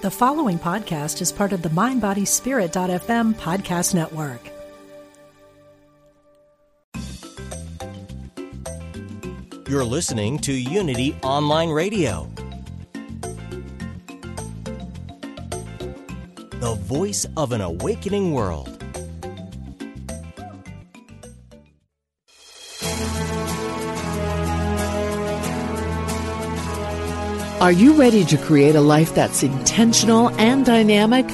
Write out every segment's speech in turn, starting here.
The following podcast is part of the MindBodySpirit.fm podcast network. You're listening to Unity Online Radio, the voice of an awakening world. Are you ready to create a life that's intentional and dynamic?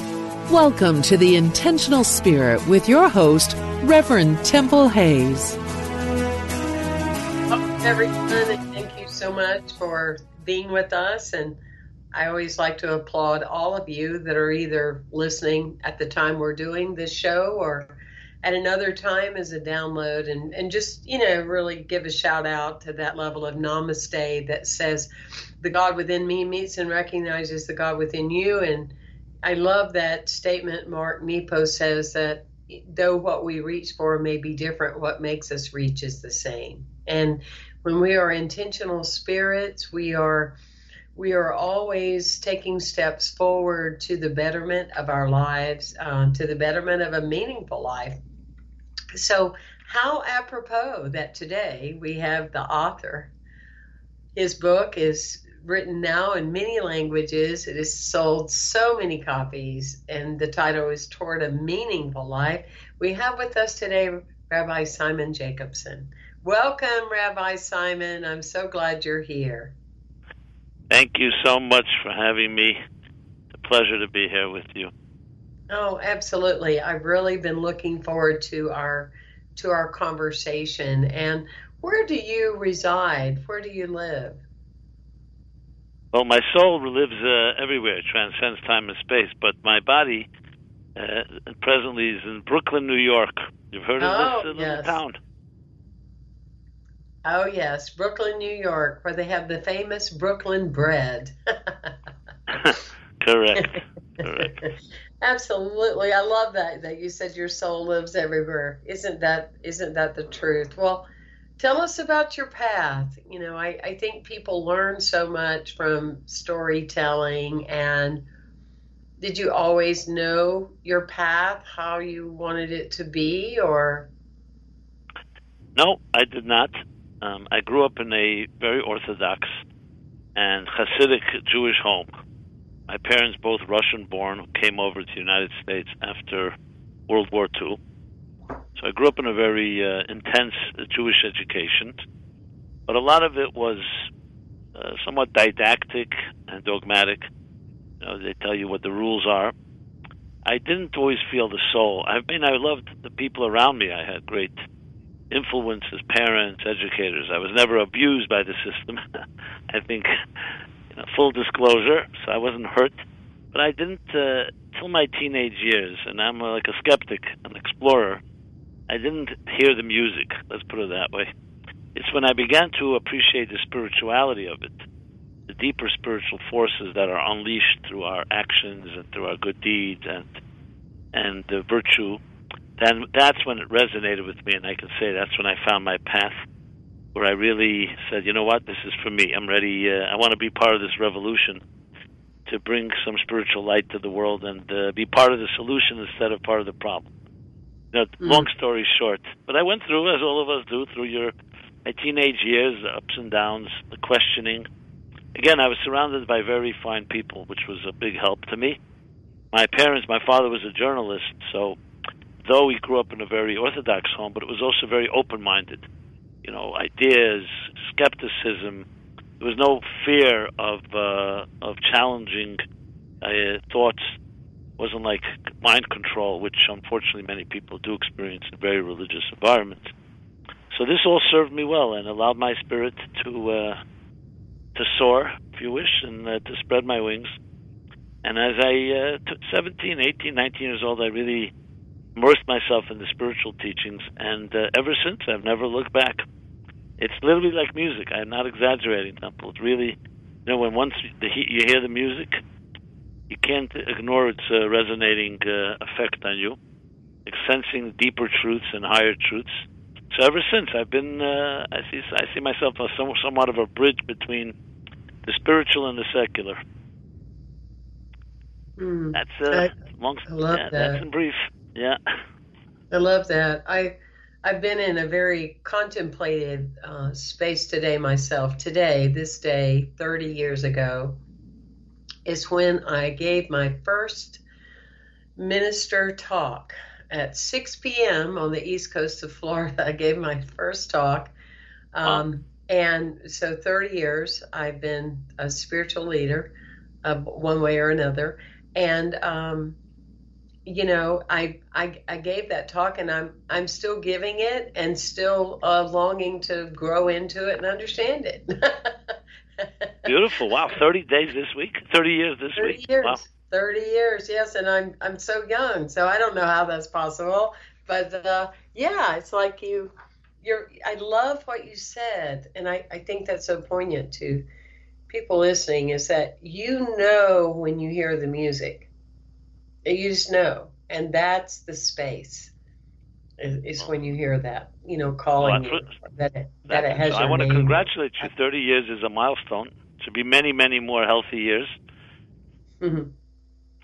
Welcome to the Intentional Spirit with your host, Reverend Temple Hayes. Welcome, everyone, and thank you so much for being with us. And I always like to applaud all of you that are either listening at the time we're doing this show or at another time as a download and, and just, you know, really give a shout out to that level of namaste that says, the God within me meets and recognizes the God within you. And I love that statement Mark Nepo says that though what we reach for may be different, what makes us reach is the same. And when we are intentional spirits, we are we are always taking steps forward to the betterment of our lives, uh, to the betterment of a meaningful life. So, how apropos that today we have the author. His book is written now in many languages. It has sold so many copies, and the title is Toward a Meaningful Life. We have with us today Rabbi Simon Jacobson. Welcome, Rabbi Simon. I'm so glad you're here. Thank you so much for having me. It's a pleasure to be here with you. Oh, absolutely. I've really been looking forward to our to our conversation. And where do you reside? Where do you live? Well, my soul lives uh, everywhere, transcends time and space, but my body uh, presently is in Brooklyn, New York. You've heard of Oh, this uh, little yes. town? Oh, yes, Brooklyn, New York, where they have the famous Brooklyn bread. Correct. Correct. Absolutely. I love that that you said your soul lives everywhere. Isn't that isn't that the truth? Well, tell us about your path. You know, I, I think people learn so much from storytelling and did you always know your path, how you wanted it to be or No, I did not. Um, I grew up in a very Orthodox and Hasidic Jewish home. My parents, both Russian born, came over to the United States after World War II. So I grew up in a very uh, intense Jewish education, but a lot of it was uh, somewhat didactic and dogmatic. You know, they tell you what the rules are. I didn't always feel the soul. I mean, I loved the people around me. I had great influence as parents, educators. I was never abused by the system. I think, you know, full disclosure, so I wasn't hurt. But I didn't uh, till my teenage years, and I'm uh, like a skeptic, an explorer. I didn't hear the music. Let's put it that way. It's when I began to appreciate the spirituality of it, the deeper spiritual forces that are unleashed through our actions and through our good deeds and and the virtue then that's when it resonated with me, and I can say that's when I found my path, where I really said, you know what, this is for me. I'm ready. Uh, I want to be part of this revolution, to bring some spiritual light to the world and uh, be part of the solution instead of part of the problem. You know, long story short, but I went through, as all of us do, through your my teenage years, the ups and downs, the questioning. Again, I was surrounded by very fine people, which was a big help to me. My parents, my father was a journalist, so though he grew up in a very orthodox home, but it was also very open-minded. You know, ideas, skepticism. There was no fear of uh, of challenging uh, thoughts. It wasn't like mind control, which unfortunately many people do experience in very religious environments. So this all served me well and allowed my spirit to uh, to soar, if you wish, and uh, to spread my wings. And as I uh, took 17, 18, 19 years old, I really immersed myself in the spiritual teachings, and uh, ever since, I've never looked back. It's literally like music. I'm not exaggerating, Temple. It's really, you know, when once the, you hear the music, you can't ignore its uh, resonating uh, effect on you, like sensing deeper truths and higher truths. So ever since, I've been, uh, I see, I see myself as some, somewhat of a bridge between the spiritual and the secular. Mm. That's uh, long. I love yeah, that. That's in brief. Yeah. I love that. I I've been in a very contemplative uh, space today myself. Today, this day, 30 years ago, is when I gave my first minister talk at 6 p.m. on the east coast of Florida. I gave my first talk. Um, And so 30 years, I've been a spiritual leader uh, one way or another. And, um, you know, I, I I gave that talk, and I'm I'm still giving it, and still uh, longing to grow into it and understand it. Beautiful. Wow. Thirty days this week. Thirty years this 30 week. years. Wow. 30 years, yes, and I'm I'm so young, so I don't know how that's possible, but uh, yeah, it's like you, you're. I love what you said, and I I think that's so poignant to people listening is that you know when you hear the music, you just know, and that's the space. Is, is when you hear that, you know, calling Well, you, that it, that it has so I want to congratulate you. Thirty years is a milestone. To be many, many more healthy years. Mhm.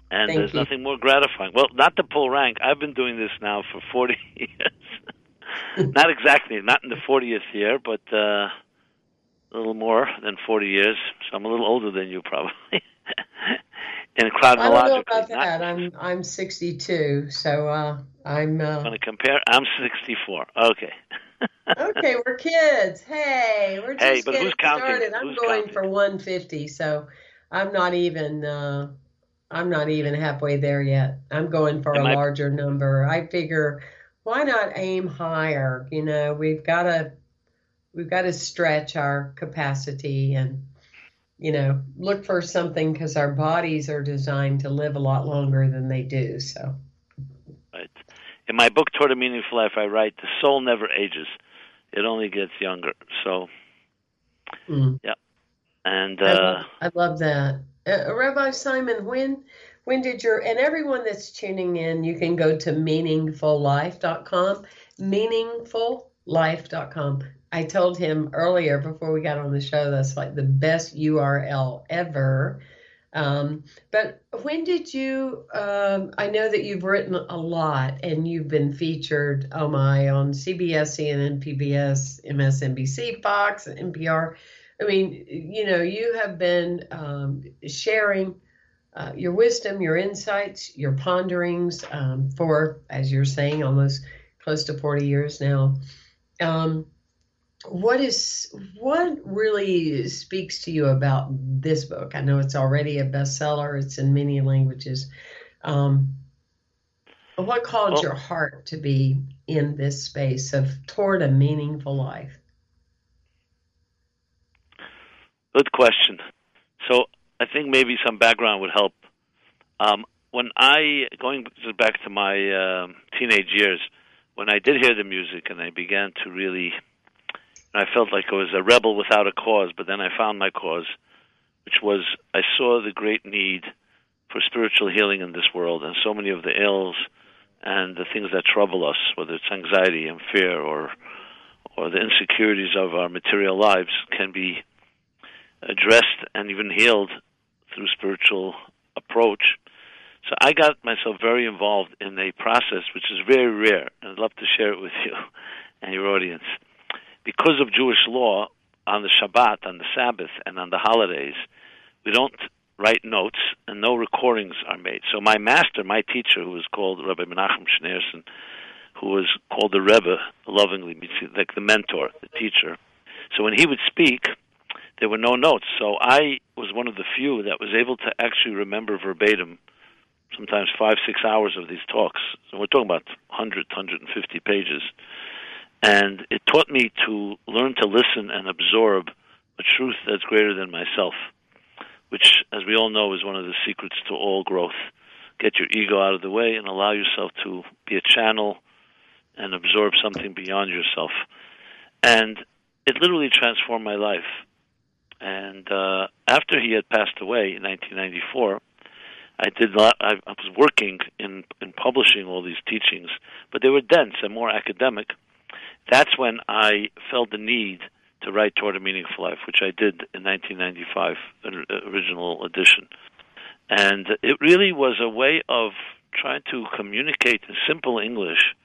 And Thank there's you. nothing more gratifying. Well, not to pull rank. I've been doing this now for 40 years. not exactly, not in the 40th year, but uh, a little more than 40 years. So I'm a little older than you, probably. in I don't know about that. I'm I'm 62, so uh, I'm. Uh, going to compare. I'm 64. Okay. okay, we're kids. Hey, we're just Hey, but getting who's counting? started. I'm Who's going counting? for 150, so I'm not even. Uh, I'm not even halfway there yet. I'm going for Am a I- larger number. I figure, why not aim higher? You know, we've got to we've got to stretch our capacity and you know look for something because our bodies are designed to live a lot longer than they do. So. Right. In my book, Toward a Meaningful Life, I write, the soul never ages. It only gets younger. So, mm. and I, uh, love, I love that. Uh, Rabbi Simon, when when did your and everyone that's tuning in, you can go to meaningfullife.com, meaningfullife.com. I told him earlier before we got on the show that's like the best URL ever. Um, but when did you? Um, I know that you've written a lot and you've been featured. Oh my, on CBS, CNN, PBS, MSNBC, Fox, NPR. I mean, you know, you have been um, sharing uh, your wisdom, your insights, your ponderings um, for, as you're saying, almost close to 40 years now. Um, what is what really speaks to you about this book? I know it's already a bestseller; it's in many languages. Um, what called Well- your heart to be in this space of toward a meaningful life? Good question. So I think maybe some background would help. Um, when I going back to my um teenage years, when I did hear the music and I began to really, I felt like I was a rebel without a cause. But then I found my cause, which was I saw the great need for spiritual healing in this world, and so many of the ills and the things that trouble us, whether it's anxiety and fear or or the insecurities of our material lives, can be addressed and even healed through spiritual approach. So I got myself very involved in a process which is very rare, and I'd love to share it with you and your audience. Because of Jewish law, on the Shabbat, on the Sabbath, and on the holidays, we don't write notes and no recordings are made. So my master, my teacher, who was called Rabbi Menachem Schneerson, who was called the Rebbe, lovingly, like the mentor, the teacher. So when he would speak, there were no notes. So I was one of the few that was able to actually remember verbatim, sometimes five, six hours of these talks. So we're talking about 100, 150 pages. And it taught me to learn to listen and absorb a truth that's greater than myself, which, as we all know, is one of the secrets to all growth. Get your ego out of the way and allow yourself to be a channel and absorb something beyond yourself. And it literally transformed my life. And uh, after he had passed away in 1994, I did. I, I was working in in publishing all these teachings, but they were dense and more academic. That's when I felt the need to write toward a meaningful life, which I did in 1995, an original edition. And it really was a way of trying to communicate in simple English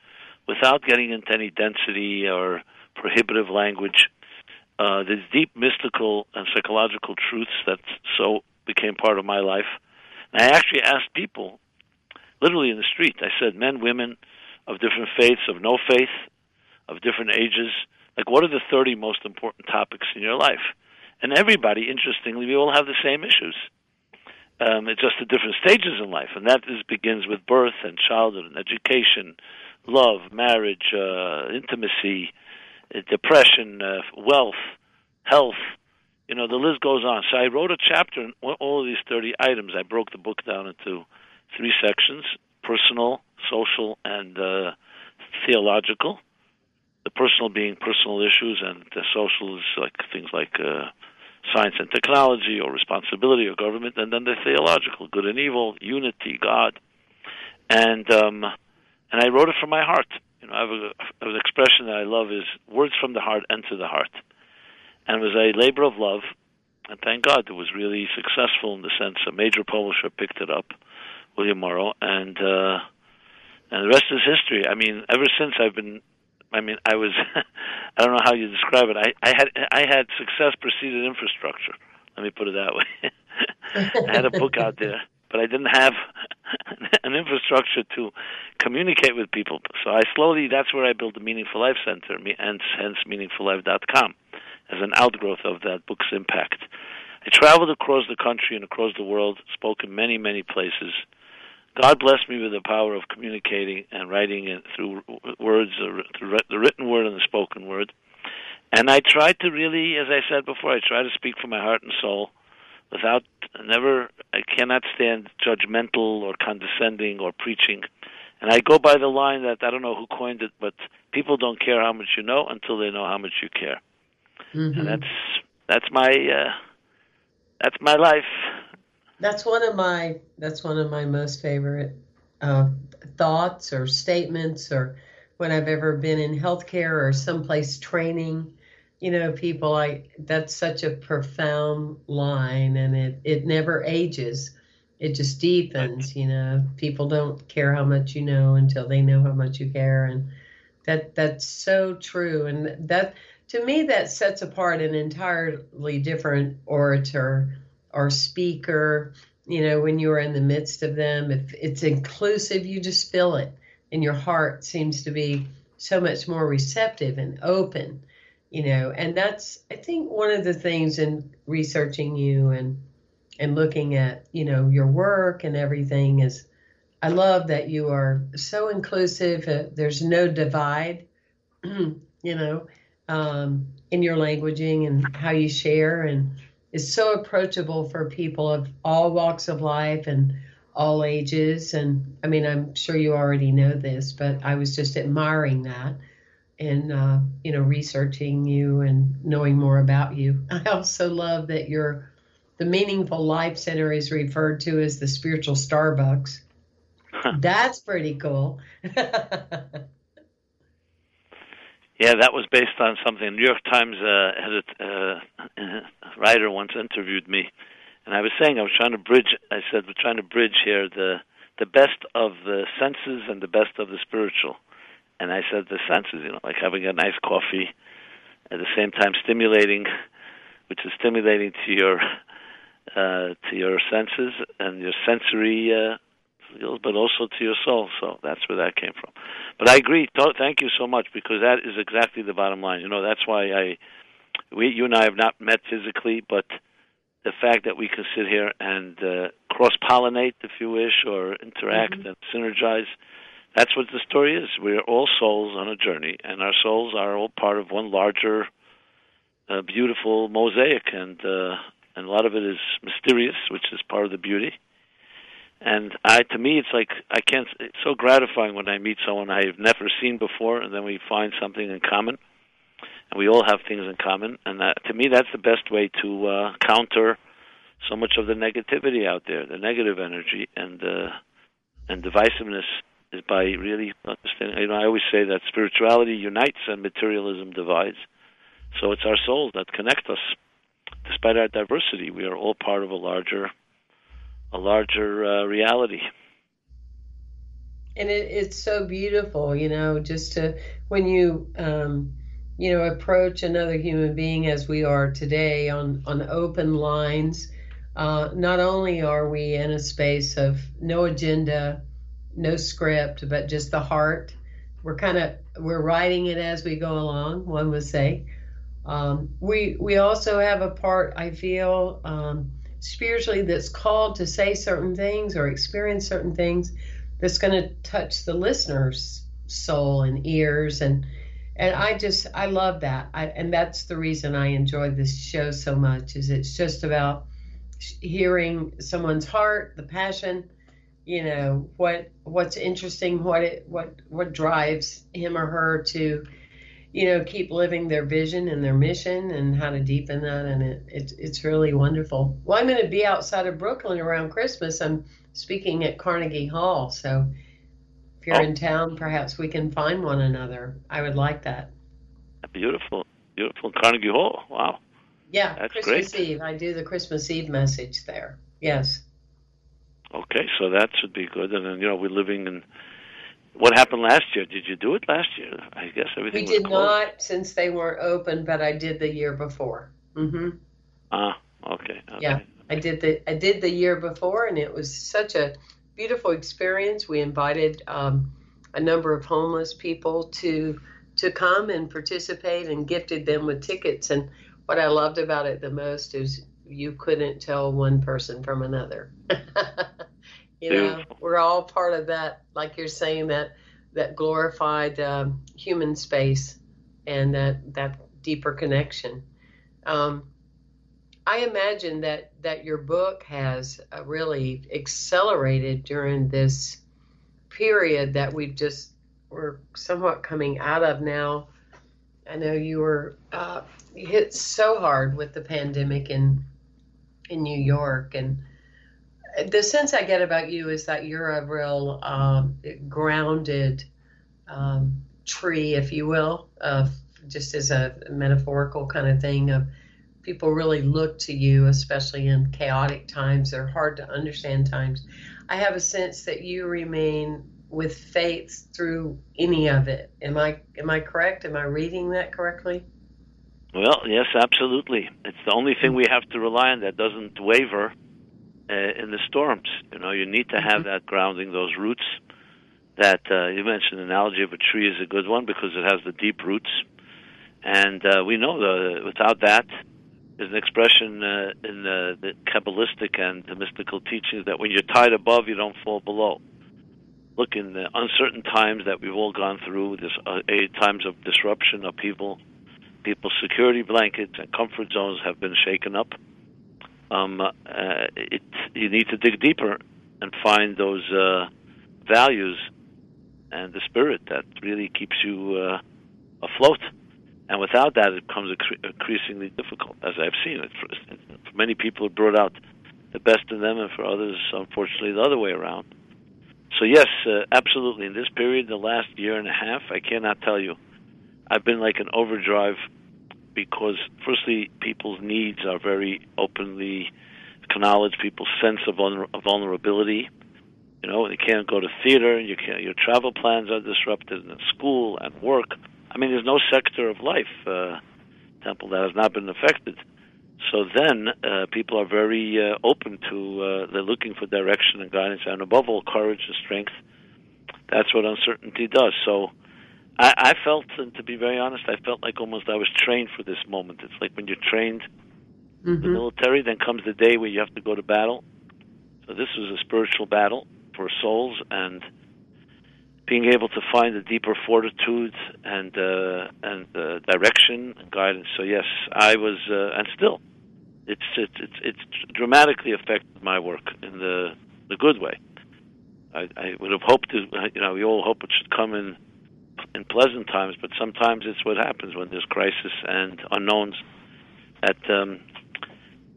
without getting into any density or prohibitive language. Uh, these deep mystical and psychological truths that so became part of my life. And I actually asked people, literally in the street, I said, men, women of different faiths, of no faith, of different ages, like what are the 30 most important topics in your life? And everybody, interestingly, we all have the same issues. Um, it's just at different stages in life, and that is, begins with birth and childhood and education, love, marriage, uh, intimacy, uh, depression, uh, wealth, health. You know, the list goes on. So I wrote a chapter on all of these 30 items. I broke the book down into three sections personal, social, and uh, theological. The personal being personal issues, and the social is like things like uh, science and technology, or responsibility, or government, and then the theological, good and evil, unity, God, and um, and I wrote it from my heart. You know, I have, a, an expression that I love is words from the heart enter the heart, and it was a labor of love, and thank God it was really successful in the sense a major publisher picked it up, William Morrow, and uh, and the rest is history. I mean, ever since I've been I mean, I was, I don't know how you describe it. I, I had, I had success preceded infrastructure. Let me put it that way. I had a book out there, but I didn't have an infrastructure to communicate with people. So I slowly, that's where I built the Meaningful Life Center, and hence MeaningfulLife.com, as an outgrowth of that book's impact. I traveled across the country and across the world, spoke in many, many places God blessed me with the power of communicating and writing it through words, through the written word and the spoken word. And I tried to really, as I said before, I try to speak from my heart and soul without never, I cannot stand judgmental or condescending or preaching. And I go by the line that I don't know who coined it, but people don't care how much you know until they know how much you care. Mm-hmm. And that's that's my uh, that's my life. That's one of my that's one of my most favorite uh, thoughts or statements or when I've ever been in healthcare or someplace training. You know, people I that's such a profound line and it it never ages. It just deepens, you know. People don't care how much you know until they know how much you care and that that's so true and that to me that sets apart an entirely different orator or speaker, you know, when you're in the midst of them, if it's inclusive, you just feel it. And your heart seems to be so much more receptive and open, you know. And that's, I think, one of the things in researching you and and looking at, you know, your work and everything is, I love that you are so inclusive. Uh, there's no divide, you know, um, in your languaging and how you share and is so approachable for people of all walks of life and all ages. And I mean, I'm sure you already know this, but I was just admiring that and, uh, you know, researching you and knowing more about you. I also love that your the Meaningful Life Center is referred to as the spiritual Starbucks. That's pretty cool. Yeah, that was based on something. New York Times uh, edit, uh, writer once interviewed me, and I was saying I was trying to bridge. I said we're trying to bridge here the the best of the senses and the best of the spiritual. And I said the senses, you know, like having a nice coffee, at the same time stimulating, which is stimulating to your uh, to your senses and your sensory uh, skills, but also to your soul. So that's where that came from. But I agree. Thank you so much because that is exactly the bottom line. You know, that's why I, we, you and I have not met physically, but the fact that we can sit here and uh, cross pollinate, if you wish, or interact mm-hmm. and synergize. That's what the story is. We're all souls on a journey, and our souls are all part of one larger, uh, beautiful mosaic, and uh, and a lot of it is mysterious, which is part of the beauty. And I, to me, it's like I can't. It's so gratifying when I meet someone I've never seen before, and then we find something in common, and we all have things in common. And that, to me, that's the best way to uh, counter so much of the negativity out there, the negative energy, and uh, and divisiveness is by really understanding. You know, I always say that spirituality unites and materialism divides. So it's our souls that connect us. Despite our diversity, we are all part of a larger a larger uh, reality. And it, it's so beautiful, you know, just to when you um, you know approach another human being as we are today on on open lines. Uh, not only are we in a space of no agenda, no script, but just the heart. We're kind of we're writing it as we go along. One would say. Um, we we also have a part I feel um, spiritually that's called to say certain things or experience certain things that's going to touch the listener's soul and ears. And and I just I love that. I, and that's the reason I enjoy this show so much is it's just about hearing someone's heart the passion you know what what's interesting what it what what drives him or her to you know, keep living their vision and their mission and how to deepen that. And it, it it's really wonderful. Well, I'm going to be outside of Brooklyn around Christmas. I'm speaking at Carnegie Hall. So if you're oh. in town, perhaps we can find one another. I would like that. Beautiful, beautiful Carnegie Hall. Wow. Yeah, That's Christmas great. Eve. I do the Christmas Eve message there. Yes. Okay, so that should be good. And then, you know, we're living in what happened last year? Did you do it last year? I guess everything. We did closed. not since they weren't open, but I did the year before. Mm-hmm. Ah, okay, okay. Yeah, I did the I did the year before, and it was such a beautiful experience. We invited um, a number of homeless people to to come and participate, and gifted them with tickets. And what I loved about it the most is you couldn't tell one person from another. You know, we're all part of that, like you're saying that that glorified um, human space and that that deeper connection. Um, I imagine that that your book has uh, really accelerated during this period that we've just we're somewhat coming out of now. I know you were uh, hit so hard with the pandemic in in New York and the sense I get about you is that you're a real um, grounded um, tree, if you will, of just as a metaphorical kind of thing of people really look to you, especially in chaotic times or hard to understand times. I have a sense that you remain with faith through any of it. Am I am I correct? Am I reading that correctly? Well, yes, absolutely. It's the only thing we have to rely on that doesn't waver uh, in the storms. You know, you need to have mm-hmm. that grounding, those roots. That uh, you mentioned, the analogy of a tree is a good one because it has the deep roots, and uh, we know that without that, there's an expression uh, in the, the Kabbalistic and the mystical teachings that when you're tied above, you don't fall below. Look, in the uncertain times that we've all gone through, this uh, times of disruption, upheaval, people's security blankets and comfort zones have been shaken up um, uh, it, you need to dig deeper and find those uh, values and the spirit that really keeps you uh, afloat. And without that, it becomes increasingly difficult, as I've seen it. For, for many people, it brought out the best in them, and for others, unfortunately, the other way around. So, yes, uh, absolutely. In this period, the last year and a half, I cannot tell you. I've been like an overdrive because, firstly, people's needs are very openly acknowledged. People's sense of vulner- vulnerability. You know, you can't go to theater. You can't. Your travel plans are disrupted, and school and work. I mean, there's no sector of life, uh, Temple, that has not been affected. So then, uh, people are very uh, open to. Uh, they're looking for direction and guidance, and above all, courage and strength. That's what uncertainty does. So I, I felt, and to be very honest, I felt like almost I was trained for this moment. It's like when you're trained mm-hmm. the military, then comes the day where you have to go to battle. So this was a spiritual battle for souls, and being able to find a deeper fortitude and uh, and uh, direction and guidance. So yes, I was, uh, and still, it's it's it's, it's dramatically affected my work in the the good way. I, I would have hoped to, you know, we all hope it should come in in pleasant times, but sometimes it's what happens when there's crisis and unknowns that um,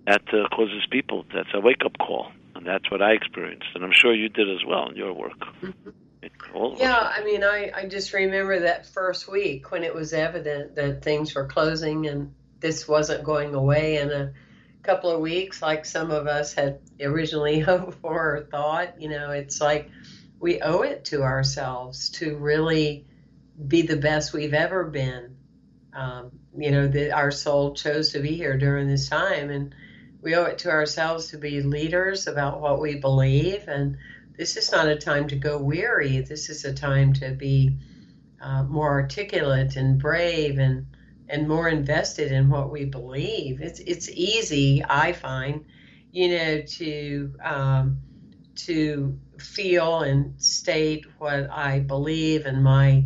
that uh, causes people. That's a wake up call, and that's what I experienced, and I'm sure you did as well in your work. Mm-hmm. Yeah, I mean, I, I just remember that first week when it was evident that things were closing and this wasn't going away in a couple of weeks like some of us had originally hoped for or thought. You know, it's like we owe it to ourselves to really be the best we've ever been. Um, you know, that our soul chose to be here during this time, and we owe it to ourselves to be leaders about what we believe. And this is not a time to go weary. This is a time to be uh, more articulate and brave and and more invested in what we believe. It's it's easy, I find, you know, to um, to feel and state what I believe and my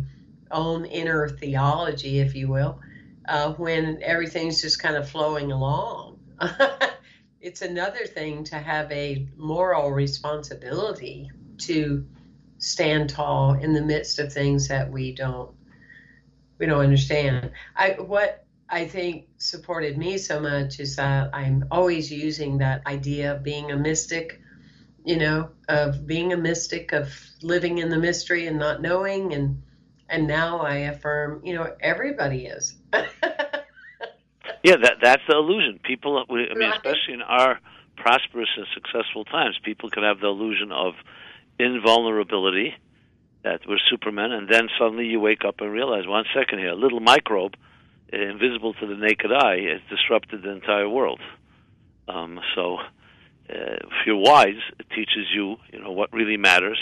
own inner theology, if you will, uh, when everything's just kind of flowing along. it's another thing to have a moral responsibility to stand tall in the midst of things that we don't we don't understand. I what I think supported me so much is that I'm always using that idea of being a mystic, you know, of being a mystic, of living in the mystery and not knowing and and now I affirm, you know, everybody is. yeah, that that's the illusion. People, I mean, especially in our prosperous and successful times, people can have the illusion of invulnerability that we're supermen, and then suddenly you wake up and realize, one second here, a little microbe, uh, invisible to the naked eye, has disrupted the entire world. Um, so, uh, if you're wise, it teaches you, you know, what really matters,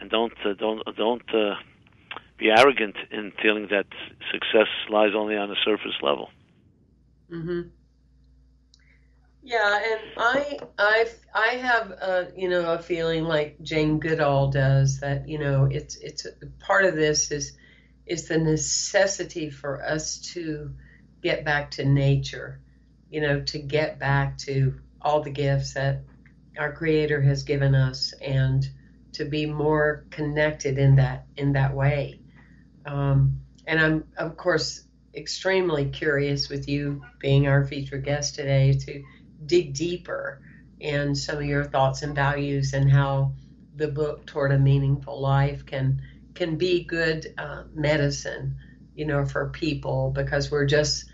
and don't uh, don't don't uh, be arrogant in feeling that success lies only on a surface level. Mm-hmm. Yeah, and I I I have a you know a feeling like Jane Goodall does that you know it's it's part of this is is the necessity for us to get back to nature, you know, to get back to all the gifts that our creator has given us and to be more connected in that in that way. Um, and I'm of course extremely curious with you being our featured guest today to dig deeper in some of your thoughts and values and how the book toward a meaningful life can can be good uh, medicine you know for people because we're just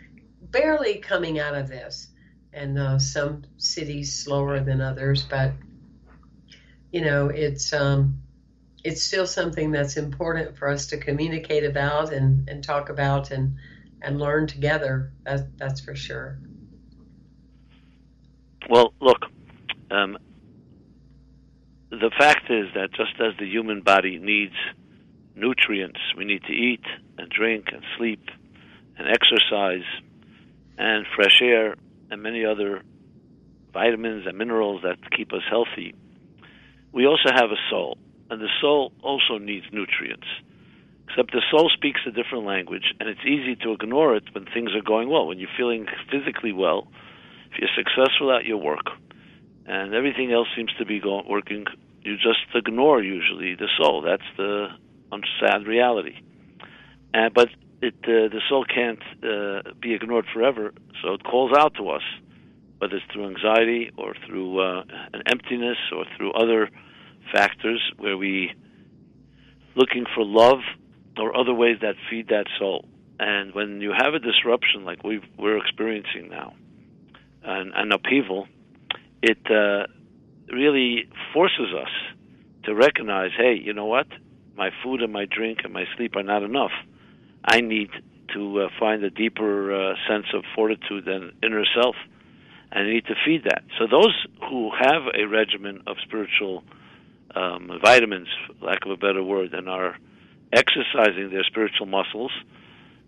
barely coming out of this. And uh, some cities slower than others but you know it's um, it's still something that's important for us to communicate about and, and talk about and and learn together that, that's for sure well, look, um, the fact is that just as the human body needs nutrients, we need to eat and drink and sleep and exercise and fresh air and many other vitamins and minerals that keep us healthy. We also have a soul, and the soul also needs nutrients. Except the soul speaks a different language, and it's easy to ignore it when things are going well. When you're feeling physically well, if you're successful at your work and everything else seems to be going, working, you just ignore usually the soul. That's the sad reality. And, but it, uh, the soul can't uh, be ignored forever, so it calls out to us, whether it's through anxiety or through uh, an emptiness or through other factors where we looking for love or other ways that feed that soul. And when you have a disruption like we we're experiencing now, an, an upheaval, it uh, really forces us to recognize, hey, you know what? My food and my drink and my sleep are not enough. I need to uh, find a deeper uh, sense of fortitude and inner self, and I need to feed that. So those who have a regimen of spiritual um, vitamins, lack of a better word, and are exercising their spiritual muscles,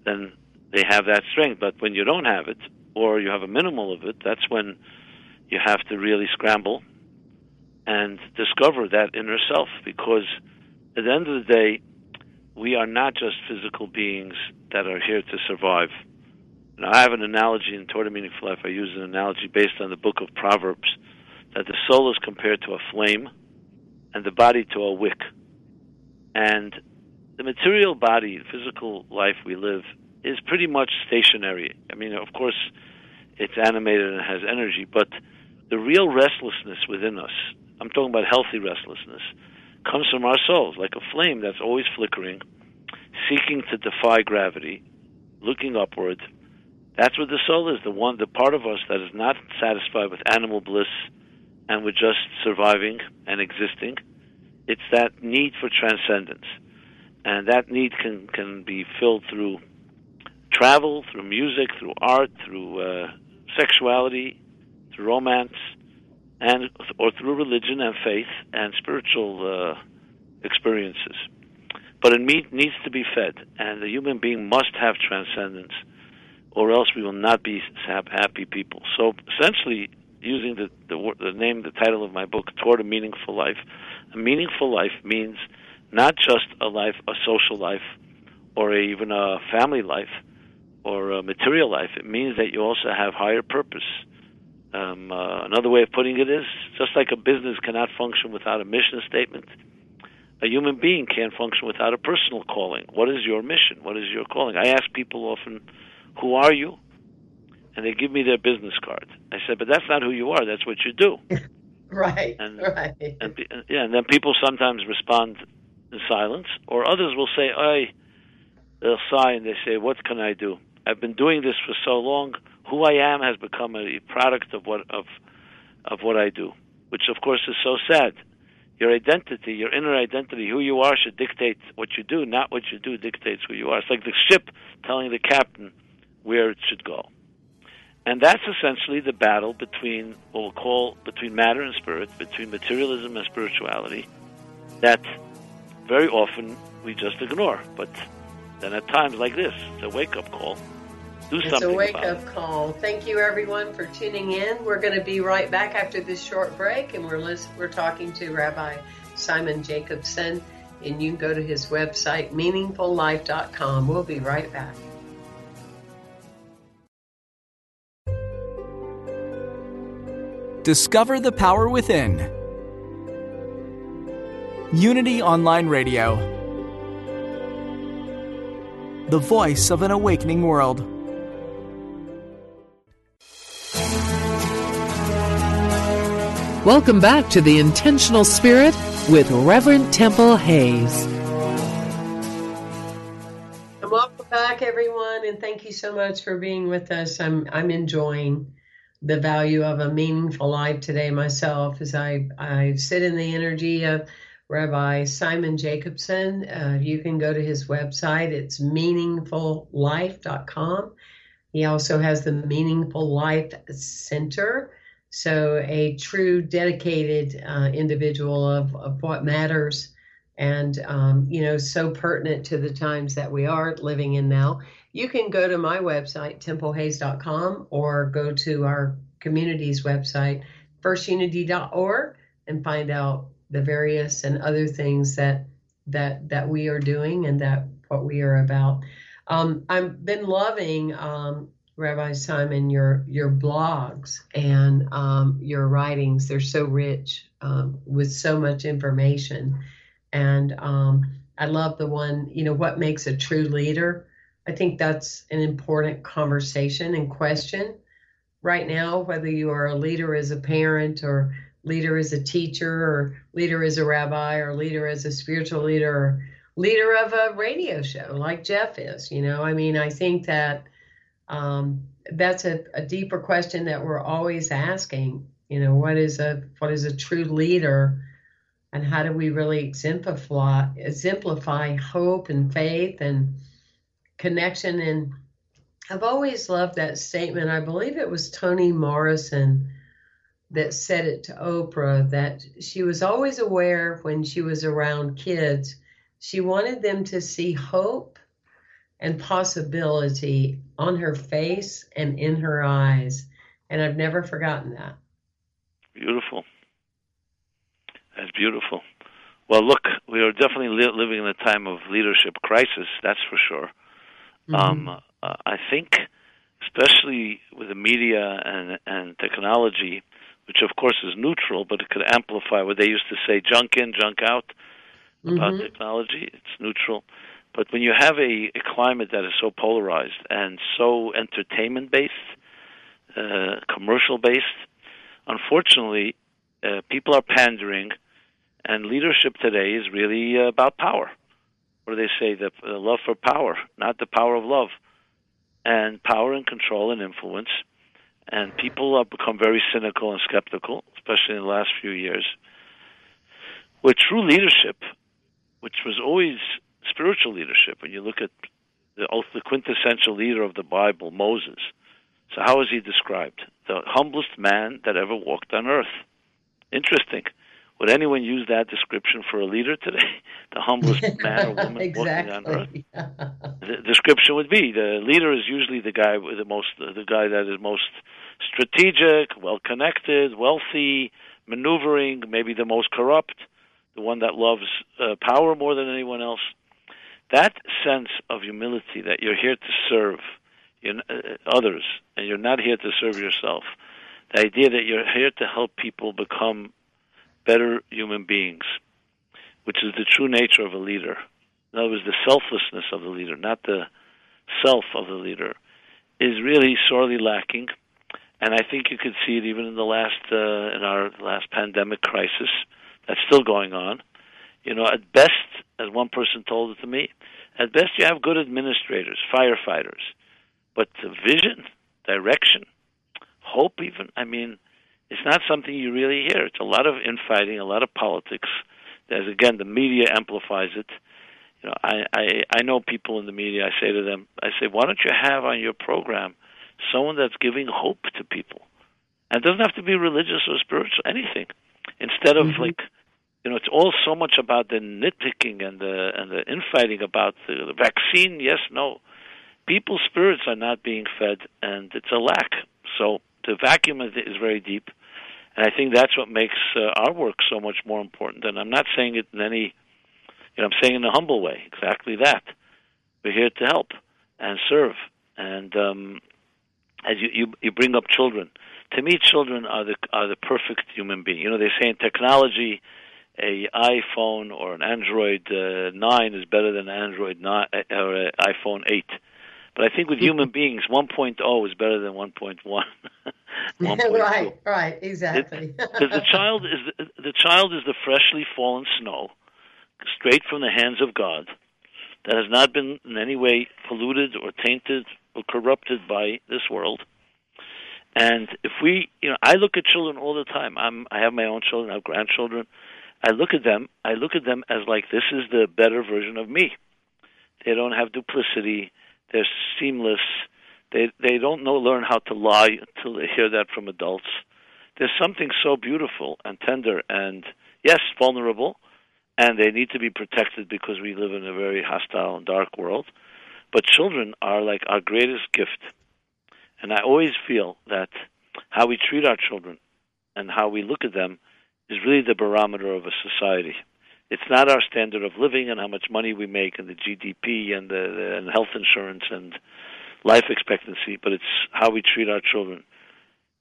then they have that strength. But when you don't have it, or you have a minimal of it, that's when you have to really scramble and discover that inner self because at the end of the day, we are not just physical beings that are here to survive. Now, I have an analogy in a Meaningful Life. I use an analogy based on the book of Proverbs that the soul is compared to a flame and the body to a wick. And the material body, physical life we live, is pretty much stationary. I mean, of course, it's animated and has energy, but the real restlessness within us, I'm talking about healthy restlessness, comes from our souls, like a flame that's always flickering, seeking to defy gravity, looking upward, That's what the soul is, the one the part of us that is not satisfied with animal bliss and we're just surviving and existing. It's that need for transcendence. And that need can, can be filled through travel, through music, through art, through uh, sexuality, through romance, and or through religion and faith and spiritual uh, experiences. But it need, needs to be fed, and the human being must have transcendence, or else we will not be happy people. So essentially, using the, the, the name, the title of my book, Toward a Meaningful Life, a meaningful life means not just a life, a social life, or a, even a family life, or a material life. It means that you also have higher purpose. Um, uh, another way of putting it is just like a business cannot function without a mission statement, a human being can't function without a personal calling. What is your mission? What is your calling? I ask people often, Who are you? And they give me their business card. I said, But that's not who you are, that's what you do. right. And, right. And, yeah, and then people sometimes respond in silence, or others will say, I, they'll sigh and they say, What can I do? I've been doing this for so long. Who I am has become a product of what of of what I do, which of course is so sad. Your identity, your inner identity, who you are, should dictate what you do. Not what you do dictates who you are. It's like the ship telling the captain where it should go. And that's essentially the battle between what we'll call between matter and spirit, between materialism and spirituality, that very often we just ignore. But then at times like this, it's a wake up call. Do it's something. a wake up call. Thank you, everyone, for tuning in. We're going to be right back after this short break, and we're list- we're talking to Rabbi Simon Jacobson, and you can go to his website meaningfullife.com. We'll be right back. Discover the power within. Unity Online Radio. The voice of an awakening world. Welcome back to The Intentional Spirit with Reverend Temple Hayes. And welcome back, everyone, and thank you so much for being with us. I'm I'm enjoying the value of a meaningful life today myself as I I sit in the energy of Rabbi Simon Jacobson. Uh, you can go to his website. It's meaningfullife.com. He also has the Meaningful Life Center so, a true dedicated uh, individual of, of what matters and, um, you know, so pertinent to the times that we are living in now. You can go to my website, templehayes.com, or go to our community's website, firstunity.org, and find out the various and other things that that that we are doing and that what we are about. Um, I've been loving um, Rabbi Simon, your your blogs and um, your writings. They're so rich um, with so much information, and um, I love the one. You know, what makes a true leader? I think that's an important conversation and question right now. Whether you are a leader as a parent, or leader as a teacher, or leader as a rabbi, or leader as a spiritual leader, or leader of a radio show like Jeff is. You know, I mean, I think that um, that's a, a, deeper question that we're always asking. You know, what is a what is a true leader, and how do we really exemplify exemplify hope and faith and connection? And I've always loved that statement. I believe it was Toni Morrison that said it to Oprah that she was always aware when she was around kids, she wanted them to see hope and possibility on her face and in her eyes. And I've never forgotten that. Beautiful. That's beautiful. Well, look, we are definitely li- living in a time of leadership crisis, that's for sure. Mm-hmm. Um, uh, I think, especially with the media and, and technology, which of course is neutral, but it could amplify what they used to say junk in, junk out about mm-hmm. technology. It's neutral. But when you have a, a climate that is so polarized and so entertainment based, uh, commercial based, unfortunately, uh, people are pandering, and leadership today is really uh, about power. What do they say? The, the love for power, not the power of love. and power and control and influence. And people have become very cynical and skeptical, especially in the last few years. Where true leadership, which was always spiritual leadership, when you look at the, the quintessential leader of the Bible, Moses. So, how is he described? The humblest man that ever walked on earth. Interesting. Would anyone use that description for a leader today? The humblest man or woman exactly. walking on earth. the description would be the leader is usually the guy with the most, the guy that is most strategic, well connected, wealthy, maneuvering, maybe the most corrupt, the one that loves uh, power more than anyone else. That sense of humility that you're here to serve uh, others and you're not here to serve yourself. The idea that you're here to help people become better human beings, which is the true nature of a leader. In other words, the selflessness of the leader, not the self of the leader, is really sorely lacking. And I think you could see it even in the last uh, in our last pandemic crisis that's still going on. You know, at best, as one person told it to me, at best you have good administrators, firefighters, but the vision, direction, hope, even. I mean, it's not something you really hear. It's a lot of infighting, a lot of politics. As again, the media amplifies it. You know, I, I I know people in the media. I say to them, I say, why don't you have on your program someone that's giving hope to people, and it doesn't have to be religious or spiritual, anything. Instead of mm-hmm. like, you know, it's all so much about the nitpicking and the and the infighting about the, the vaccine. Yes, no. People's spirits are not being fed, and it's a lack. So the vacuum is, very deep, and I think that's what makes uh, our work so much more important. And I'm not saying it in any, you know, I'm saying in a humble way, exactly that. We're here to help and serve, and um, as you, you you bring up children, to me, children are the are the perfect human being. You know, they say in technology, a iPhone or an Android uh, nine is better than an Android nine uh, or an iPhone eight. But I think with human beings, 1.0 is better than 1.1. right, oh. right, exactly. Because the child is the, the child is the freshly fallen snow, straight from the hands of God, that has not been in any way polluted or tainted or corrupted by this world. And if we, you know, I look at children all the time. I'm, I have my own children, I have grandchildren. I look at them, I look at them as like this is the better version of me. They don't have duplicity they're seamless. They they don't know learn how to lie until they hear that from adults. There's something so beautiful and tender and yes, vulnerable, and they need to be protected because we live in a very hostile and dark world. But children are like our greatest gift. And I always feel that how we treat our children and how we look at them is really the barometer of a society it's not our standard of living and how much money we make and the GDP and the, the and health insurance and life expectancy, but it's how we treat our children.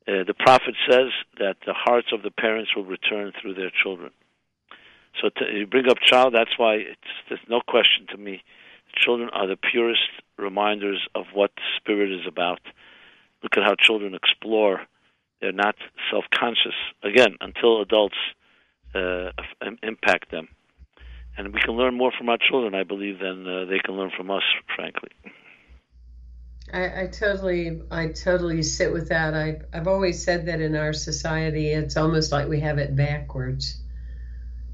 Uh, the prophet says that the hearts of the parents will return through their children. So to, you bring up child, that's why it's, there's no question to me. Children are the purest reminders of what spirit is about. Look at how children explore. They're not self-conscious. Again, until adults uh, impact them. And we can learn more from our children, I believe, than uh, they can learn from us, frankly. I, I, totally, I totally sit with that. I, I've always said that in our society, it's almost like we have it backwards.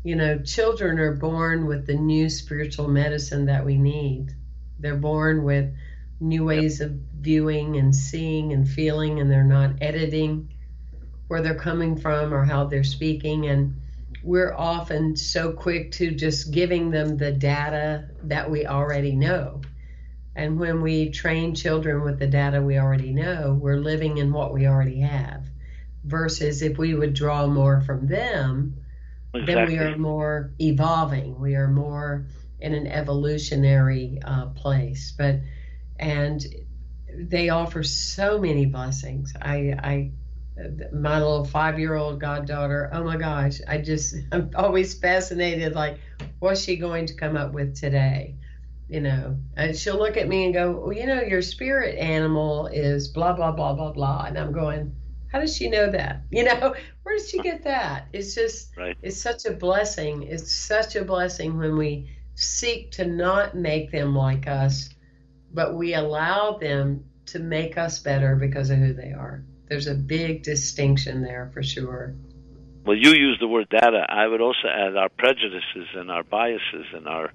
You know, children are born with the new spiritual medicine that we need. They're born with new ways of viewing and seeing and feeling, and they're not editing where they're coming from or how they're speaking. And we're often so quick to just giving them the data that we already know. And when we train children with the data we already know, we're living in what we already have. Versus if we would draw more from them, exactly. then we are more evolving. We are more in an evolutionary uh, place. But and they offer so many blessings. I, I my little five year old goddaughter, oh my gosh, I just, I'm always fascinated. Like, what's she going to come up with today? You know, and she'll look at me and go, well, you know, your spirit animal is blah, blah, blah, blah, blah. And I'm going, how does she know that? You know, where does she get that? It's just, right. it's such a blessing. It's such a blessing when we seek to not make them like us, but we allow them to make us better because of who they are. There's a big distinction there for sure. Well, you use the word data. I would also add our prejudices and our biases and our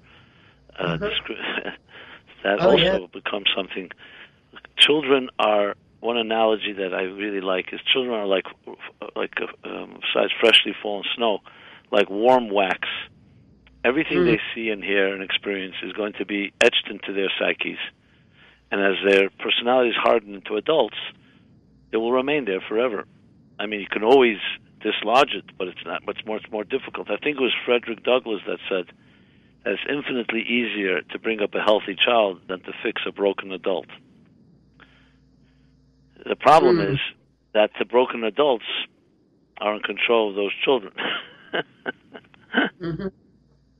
uh, Mhm. discri- that Oh, also yeah. becomes something. Children are one analogy that I really like is children are like like um, besides freshly fallen snow, like warm wax. Everything Mm. they see and hear and experience is going to be etched into their psyches, and as their personalities harden into adults, it will remain there forever. I mean, you can always dislodge it, but it's not. It's more, it's more difficult. I think it was Frederick Douglass that said that it's infinitely easier to bring up a healthy child than to fix a broken adult. The problem Hmm. is that the broken adults are in control of those children. hmm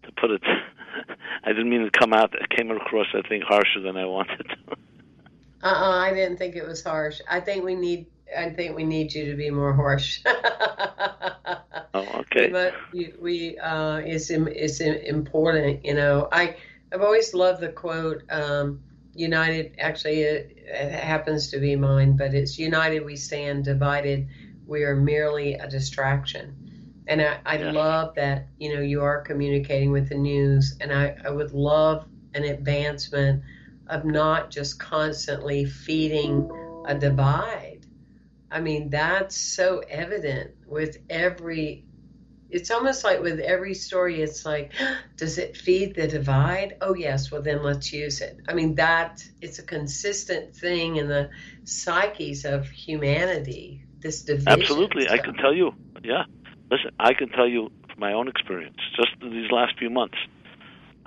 to put it, I didn't mean to come out. It came across, I think, harsher than I wanted. Uh-uh, I didn't think it was harsh. I think we need. I think we need you to be more harsh. Oh, okay. But we, we uh, it's it's important. You know, I I've always loved the quote. Um, United, actually, it, it happens to be mine, but it's United we stand, divided we are merely a distraction. And I, I Yes. love that you know you are communicating with the news, and I, I would love an advancement of not just constantly feeding a divide. I mean, that's so evident with every. It's almost like with every story, it's like, does it feed the divide? Oh, yes, well, then let's use it. I mean, that it's a consistent thing in the psyches of humanity, this division. Absolutely, I can tell you. Yeah, listen, I can tell you from my own experience. Just in these last few months,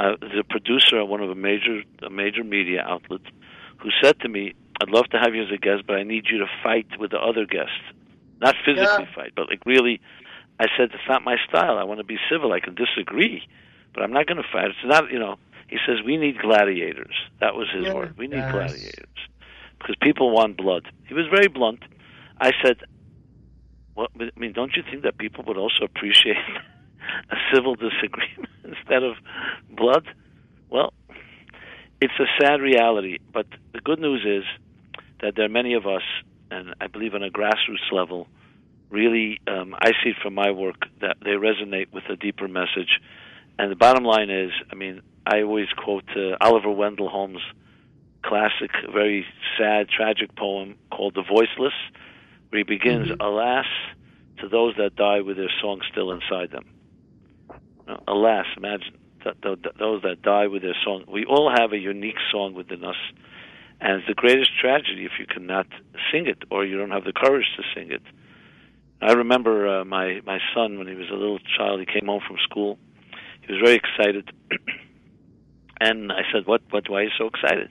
uh, the producer at one of a major a major media outlet, who said to me, "I'd love to have you as a guest, but I need you to fight with the other guests, not physically Yeah. fight, but like really." I said, "It's not my style. I want to be civil. I can disagree, but I'm not going to fight. It's not, you know." He says, "We need gladiators." That was his Yeah, word. We need yes. gladiators because people want blood. He was very blunt. I said, well, I mean, don't you think that people would also appreciate a civil disagreement instead of blood? Well, it's a sad reality, but the good news is that there are many of us, and I believe on a grassroots level, really, um, I see it from my work that they resonate with a deeper message. And the bottom line is, I mean, I always quote uh, Oliver Wendell Holmes' classic, very sad, tragic poem called "The Voiceless." where he begins, Alas, to those that die with their song still inside them. Alas, imagine those that die with their song. We all have a unique song within us, and it's the greatest tragedy if you cannot sing it or you don't have the courage to sing it. I remember uh, my my son when he was a little child. He came home from school. He was very excited, and I said, "What? What? Why are you so excited?"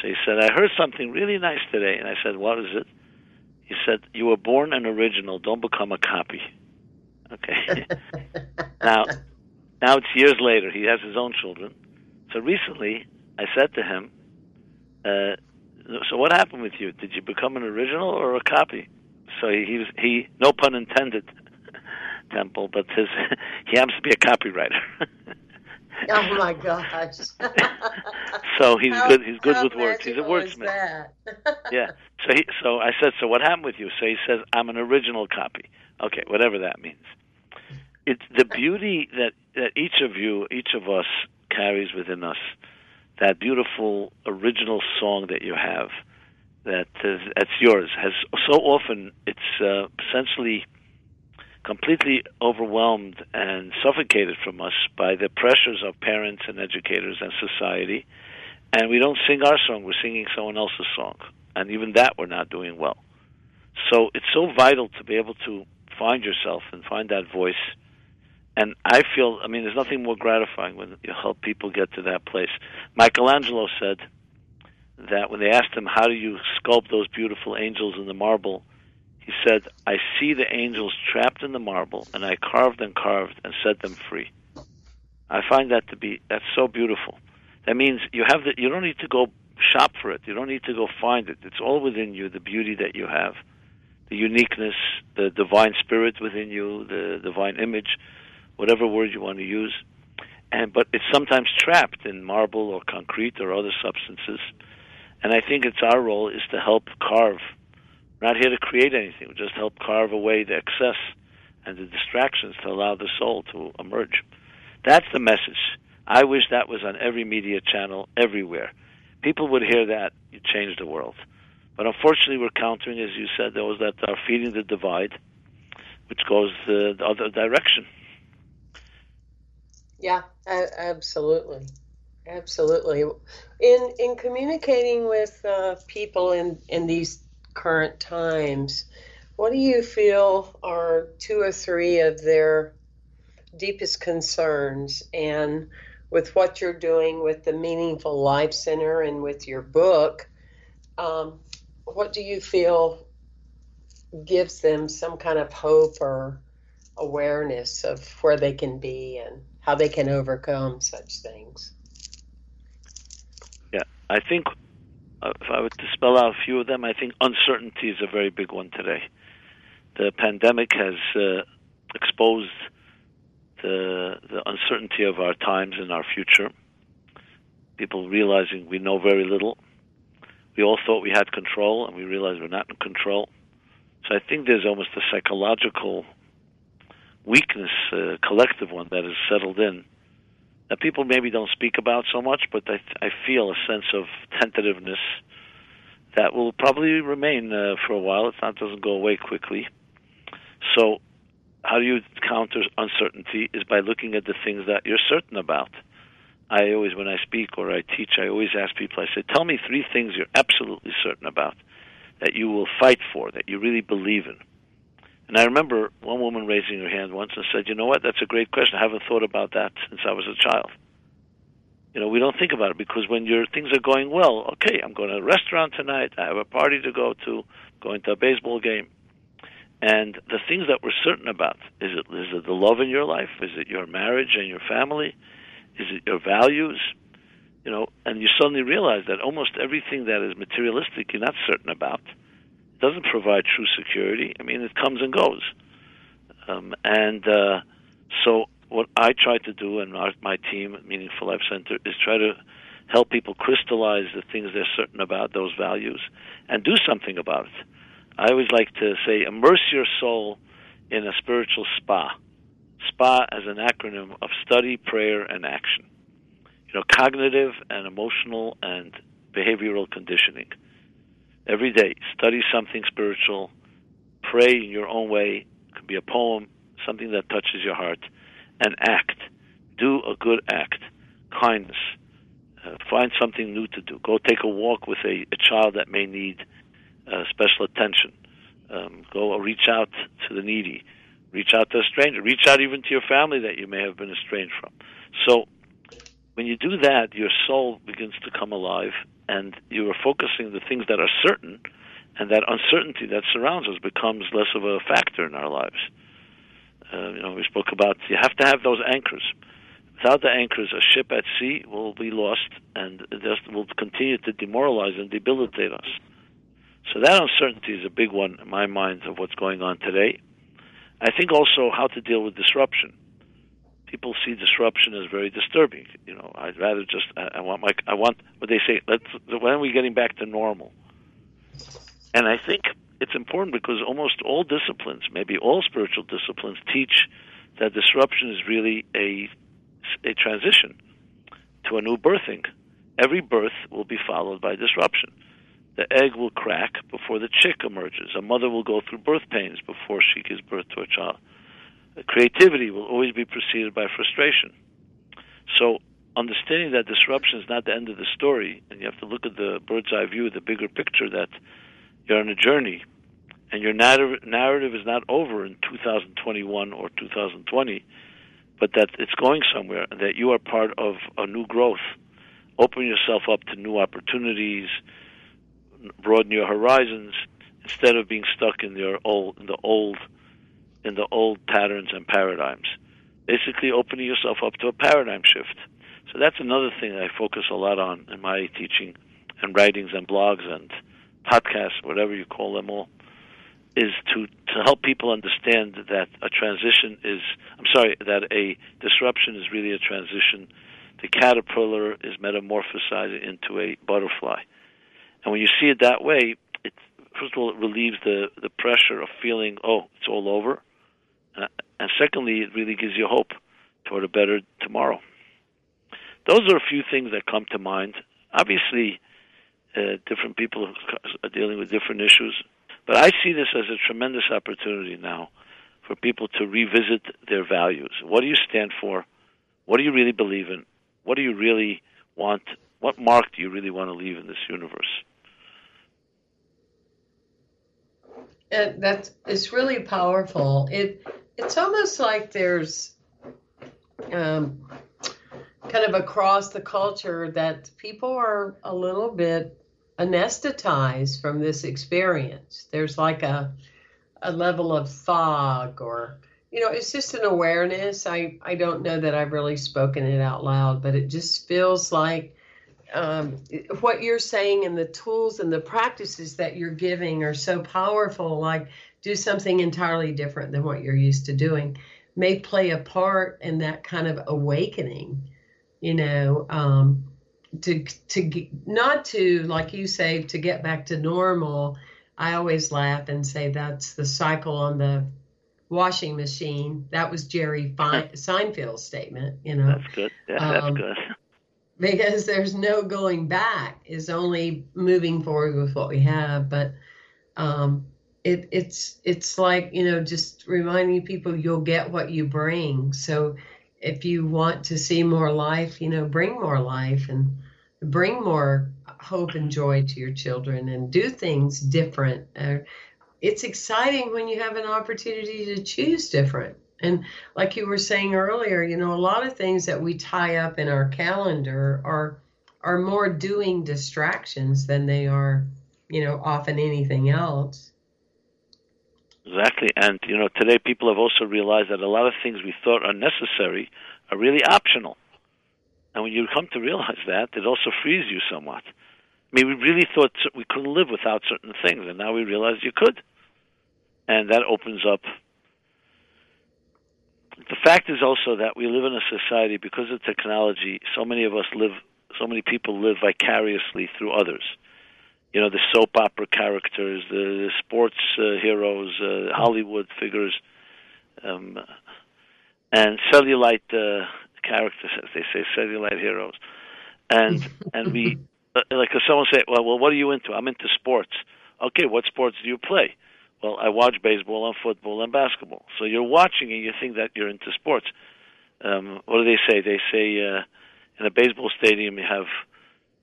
So he said, "I heard something really nice today." And I said, "What is it?" He said, "You were born an original. Don't become a copy." Okay. now, now it's years later. He has his own children. So recently, I said to him, uh, "So what happened with you? Did you become an original or a copy?" So he, he was he, no pun intended, Temple, but his he happens to be a copywriter. Oh my gosh. so he's How- good. He's good with words. He's a wordsmith. Yeah. So he, so I said, so what happened with you? So he says, I'm an original copy. Okay, whatever that means. It's the beauty that that each of you, each of us carries within us. That beautiful original song that you have, that is, that's yours, has so often it's uh, essentially completely overwhelmed and suffocated from us by the pressures of parents and educators and society. And we don't sing our song, we're singing someone else's song. And even that we're not doing well. So it's so vital to be able to find yourself and find that voice. And I feel, I mean, there's nothing more gratifying when you help people get to that place. Michelangelo said that when they asked him, How do you sculpt those beautiful angels in the marble? He said, I see the angels trapped in the marble, and I carved and carved and set them free. I find that to be, that's so beautiful. That means you have the, you don't need to go shop for it. You don't need to go find it. It's all within you, the beauty that you have, the uniqueness, the divine spirit within you, the divine image, whatever word you want to use. And but it's sometimes trapped in marble or concrete or other substances. And I think it's our role is to help carve. We're not here to create anything. We just help carve away the excess and the distractions to allow the soul to emerge. That's the message. I wish that was on every media channel everywhere. People would hear that, you change the world. But unfortunately, we're countering, as you said, those that are feeding the divide, which goes the, the other direction. Yeah, absolutely, absolutely. In in communicating with uh, people in in these current times, what do you feel are two or three of their deepest concerns? And with what you're doing with the Meaningful Life Center and with your book, um, what do you feel gives them some kind of hope or awareness of where they can be and how they can overcome such things. Yeah, I think uh, if I were to spell out a few of them, I think uncertainty is a very big one today. The pandemic has uh, exposed the the uncertainty of our times and our future. People realizing we know very little. We all thought we had control, and we realize we're not in control. So I think there's almost a psychological weakness, a collective one that has settled in that people maybe don't speak about so much, but I, I feel a sense of tentativeness that will probably remain uh, for a while. It not doesn't go away quickly. So, how do you counter uncertainty? Is by looking at the things that you're certain about. I always, when I speak or I teach, I always ask people. I say, "Tell me three things you're absolutely certain about, that you will fight for, that you really believe in." And I remember one woman raising her hand once and said, "You know what? That's a great question. I haven't thought about that since I was a child." You know, we don't think about it because when your things are going well, okay, I'm going to a restaurant tonight. I have a party to go to, going to a baseball game, and the things that we're certain about is it is it the love in your life? Is it your marriage and your family? Is it your values? You know, and you suddenly realize that almost everything that is materialistic, you're not certain about doesn't provide true security. I mean, it comes and goes. Um, and uh, so, what I try to do, and our, my team at Meaningful Life Center, is try to help people crystallize the things they're certain about, those values, and do something about it. I always like to say, immerse your soul in a spiritual spa. SPA as an acronym of study, prayer, and action. You know, cognitive and emotional and behavioral conditioning every day. Study something spiritual. Pray in your own way. It could be a poem, something that touches your heart, and act. Do a good act. Kindness. Uh, find something new to do. Go take a walk with a, a child that may need uh, special attention. Um, go reach out to the needy. Reach out to a stranger. Reach out even to your family that you may have been estranged from. So, when you do that, your soul begins to come alive, and you are focusing the things that are certain, and that uncertainty that surrounds us becomes less of a factor in our lives. Uh, you know, we spoke about you have to have those anchors. Without the anchors, a ship at sea will be lost, and it will continue to demoralize and debilitate us. So that uncertainty is a big one in my mind of what's going on today. I think also how to deal with disruption people see disruption as very disturbing. You know, I'd rather just I, I want my I want what they say. Let's when are we getting back to normal? And I think it's important because almost all disciplines, maybe all spiritual disciplines, teach that disruption is really a a transition to a new birthing. Every birth will be followed by disruption. The egg will crack before the chick emerges. A mother will go through birth pains before she gives birth to a child creativity will always be preceded by frustration. So, understanding that disruption is not the end of the story, and you have to look at the bird's eye view, the bigger picture that you're on a journey, and your narrative is not over in 2021 or 2020, but that it's going somewhere, and that you are part of a new growth. Open yourself up to new opportunities, broaden your horizons, instead of being stuck in your old in the old in the old patterns and paradigms. Basically, opening yourself up to a paradigm shift. So that's another thing I focus a lot on in my teaching and writings and blogs and podcasts, whatever you call them all, is to, to help people understand that a transition is, I'm sorry, that a disruption is really a transition. The caterpillar is metamorphosizing into a butterfly. And when you see it that way, it first of all it relieves the the pressure of feeling, oh, it's all over, and secondly, it really gives you hope toward a better tomorrow. Those are a few things that come to mind. Obviously, uh, different people are dealing with different issues, but I see this as a tremendous opportunity now for people to revisit their values. What do you stand for? What do you really believe in? What do you really want? What mark do you really want to leave in this universe? And that's it's really powerful. It it's almost like there's um, kind of across the culture that people are a little bit anesthetized from this experience. There's like a a level of fog or you know it's just an awareness i i don't know that i've really spoken it out loud but it just feels like um, what you're saying and the tools and the practices that you're giving are so powerful like do something entirely different than what you're used to doing. May play a part in that kind of awakening you know um, to to not to like you say to get back to normal. I always laugh and say that's the cycle on the washing machine. That was jerry Fein- seinfeld's statement you know. That's good. Yeah that's um, good. because there's no going back is only moving forward with what we have. But um, it, it's it's like you know just reminding people you'll get what you bring. So if you want to see more life you know bring more life and bring more hope and joy to your children and do things different. Uh, it's exciting when you have an opportunity to choose different. And like you were saying earlier, you know, a lot of things that we tie up in our calendar are are more doing distractions than they are, you know, often anything else. Exactly. And you know, today people have also realized that a lot of things we thought are necessary are really optional. And when you come to realize that, it also frees you somewhat. I mean, we really thought we couldn't live without certain things, and now we realize you could. And that opens up the fact is also that we live in a society because of technology. So many of us live, so many people live vicariously through others. You know, the soap opera characters, the, the sports uh, heroes, uh, Hollywood figures, um, and cellulite uh, characters, as they say, cellulite heroes. And and we, uh, like, if someone say, "Well, well, what are you into?" I'm into sports. Okay, what sports do you play? Well, I watch baseball and football and basketball. So you're watching and you think that you're into sports. Um, what do they say? They say uh, in a baseball stadium you have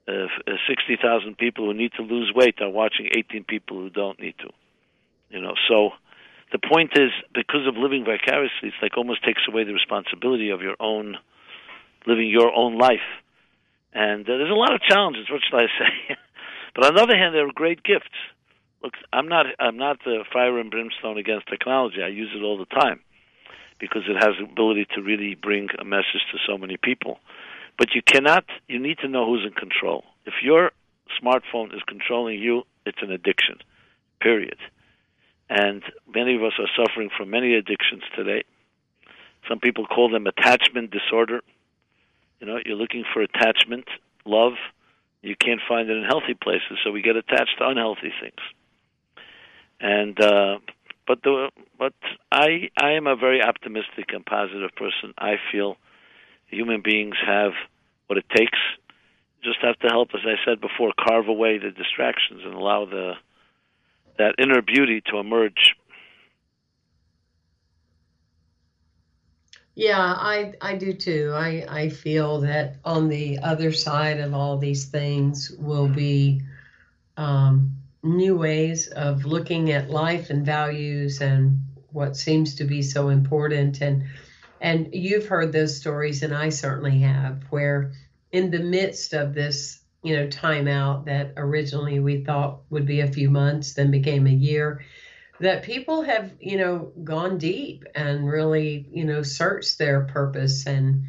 uh, uh 60,000 people who need to lose weight are watching 18 people who don't need to. You know, so the point is because of living vicariously, it's like almost takes away the responsibility of your own living your own life. And uh, there's a lot of challenges. What should I say? but on the other hand, they're great gifts look, I'm not I'm not the fire and brimstone against technology. I use it all the time because it has the ability to really bring a message to so many people. But you cannot. You need to know who's in control. If your smartphone is controlling you, it's an addiction. Period. And many of us are suffering from many addictions today. Some people call them attachment disorder. You know, you're looking for attachment, love. You can't find it in healthy places, so we get attached to unhealthy things and uh, but the but I I am a very optimistic and positive person. I feel human beings have what it takes. Just have to help, as I said before, carve away the distractions and allow the that inner beauty to emerge. Yeah, I I do too. I I feel that on the other side of all these things will be um, new ways of looking at life and values and what seems to be so important and and you've heard those stories and I certainly have where in the midst of this you know timeout that originally we thought would be a few months then became a year that people have you know gone deep and really you know searched their purpose and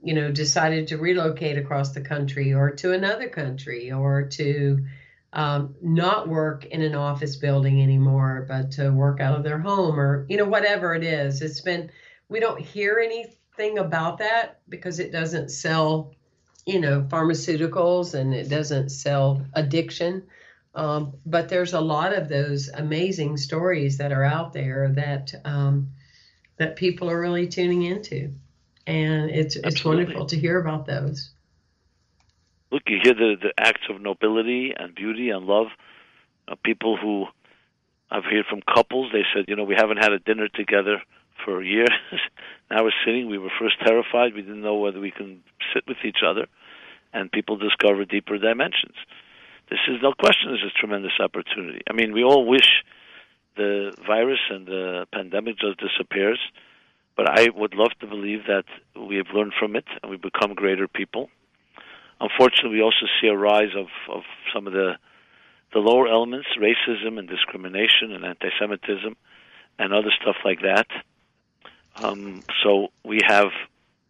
you know decided to relocate across the country or to another country or to um, not work in an office building anymore, but to work out of their home or, you know, whatever it is. It's been, we don't hear anything about that because it doesn't sell, you know, pharmaceuticals and it doesn't sell addiction. Um, but there's a lot of those amazing stories that are out there that um, that people are really tuning into, and it's Absolutely. it's wonderful to hear about those. Look, you hear the, the acts of nobility and beauty and love. Uh, people who I've heard from couples. They said, you know, we haven't had a dinner together for years. now we're sitting. We were first terrified. We didn't know whether we can sit with each other, and people discover deeper dimensions. This is no question. This is a tremendous opportunity. I mean, we all wish the virus and the pandemic just disappears, but I would love to believe that we have learned from it and we become greater people. Unfortunately, we also see a rise of, of some of the the lower elements, racism and discrimination and anti-Semitism, and other stuff like that. Um, so we have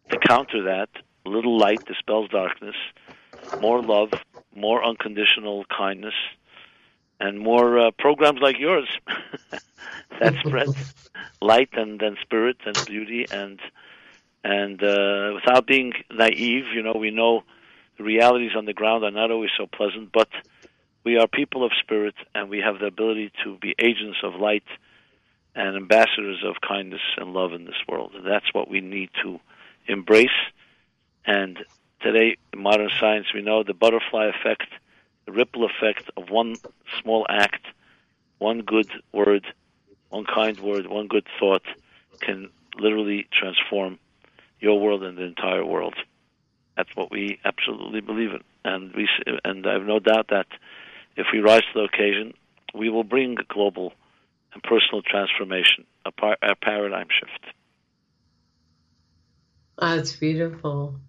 to counter that. Little light dispels darkness. More love, more unconditional kindness, and more uh, programs like yours that spread light and, and spirit and beauty and and uh, without being naive, you know, we know the realities on the ground are not always so pleasant, but we are people of spirit, and we have the ability to be agents of light and ambassadors of kindness and love in this world. And that's what we need to embrace. And today, in modern science, we know the butterfly effect, the ripple effect of one small act, one good word, one kind word, one good thought can literally transform your world and the entire world. That's what we absolutely believe in, and we and I have no doubt that if we rise to the occasion, we will bring global and personal transformation, a, par- a paradigm shift. That's beautiful.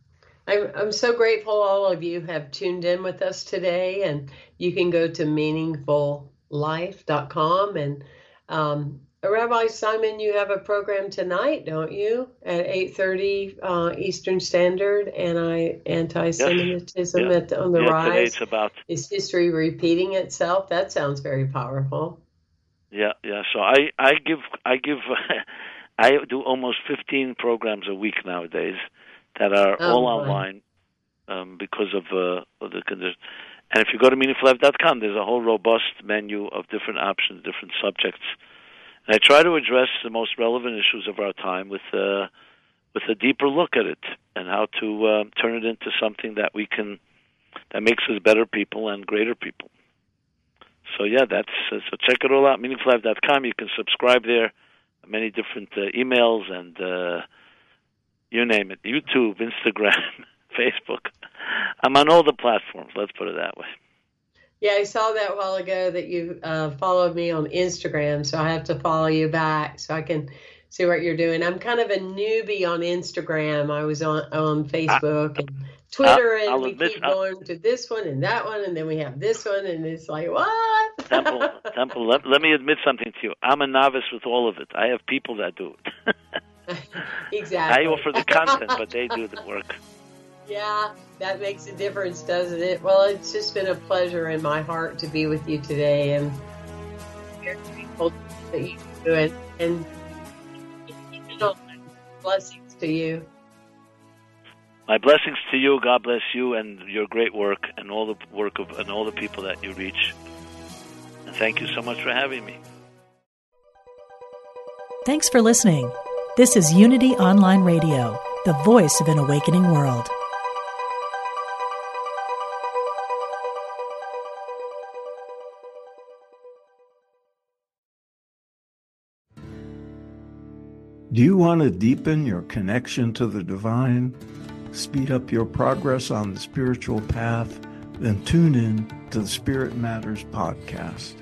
I'm, I'm so grateful all of you have tuned in with us today, and you can go to meaningfullife.com and um, Rabbi Simon, you have a program tonight, don't you? At eight thirty uh, Eastern Standard, anti anti-Semitism yes. at, on the yeah, rise. It's about is history repeating itself? That sounds very powerful. Yeah, yeah. So I I give I give I do almost fifteen programs a week nowadays that are oh, all online um, because of, uh, of the condition. And if you go to meaningfullife.com, there's a whole robust menu of different options, different subjects and I try to address the most relevant issues of our time with uh, with a deeper look at it and how to uh, turn it into something that we can that makes us better people and greater people. So yeah, that's uh, so check it all out meaningfullife.com. You can subscribe there, many different uh, emails and uh, you name it, YouTube, Instagram, Facebook. I'm on all the platforms. Let's put it that way. Yeah, I saw that a while ago that you uh, followed me on Instagram, so I have to follow you back so I can see what you're doing. I'm kind of a newbie on Instagram. I was on on Facebook and Twitter, I'll, and we admit, keep going to this one and that one, and then we have this one, and it's like what? Temple, Temple. Let, let me admit something to you. I'm a novice with all of it. I have people that do it. exactly. I offer the content, but they do the work. Yeah, that makes a difference, doesn't it? Well, it's just been a pleasure in my heart to be with you today and very grateful that you do it. And blessings to you. My blessings to you. God bless you and your great work and all the work of and all the people that you reach. And thank you so much for having me. Thanks for listening. This is Unity Online Radio, the voice of an awakening world. Do you want to deepen your connection to the divine? Speed up your progress on the spiritual path? Then tune in to the Spirit Matters podcast.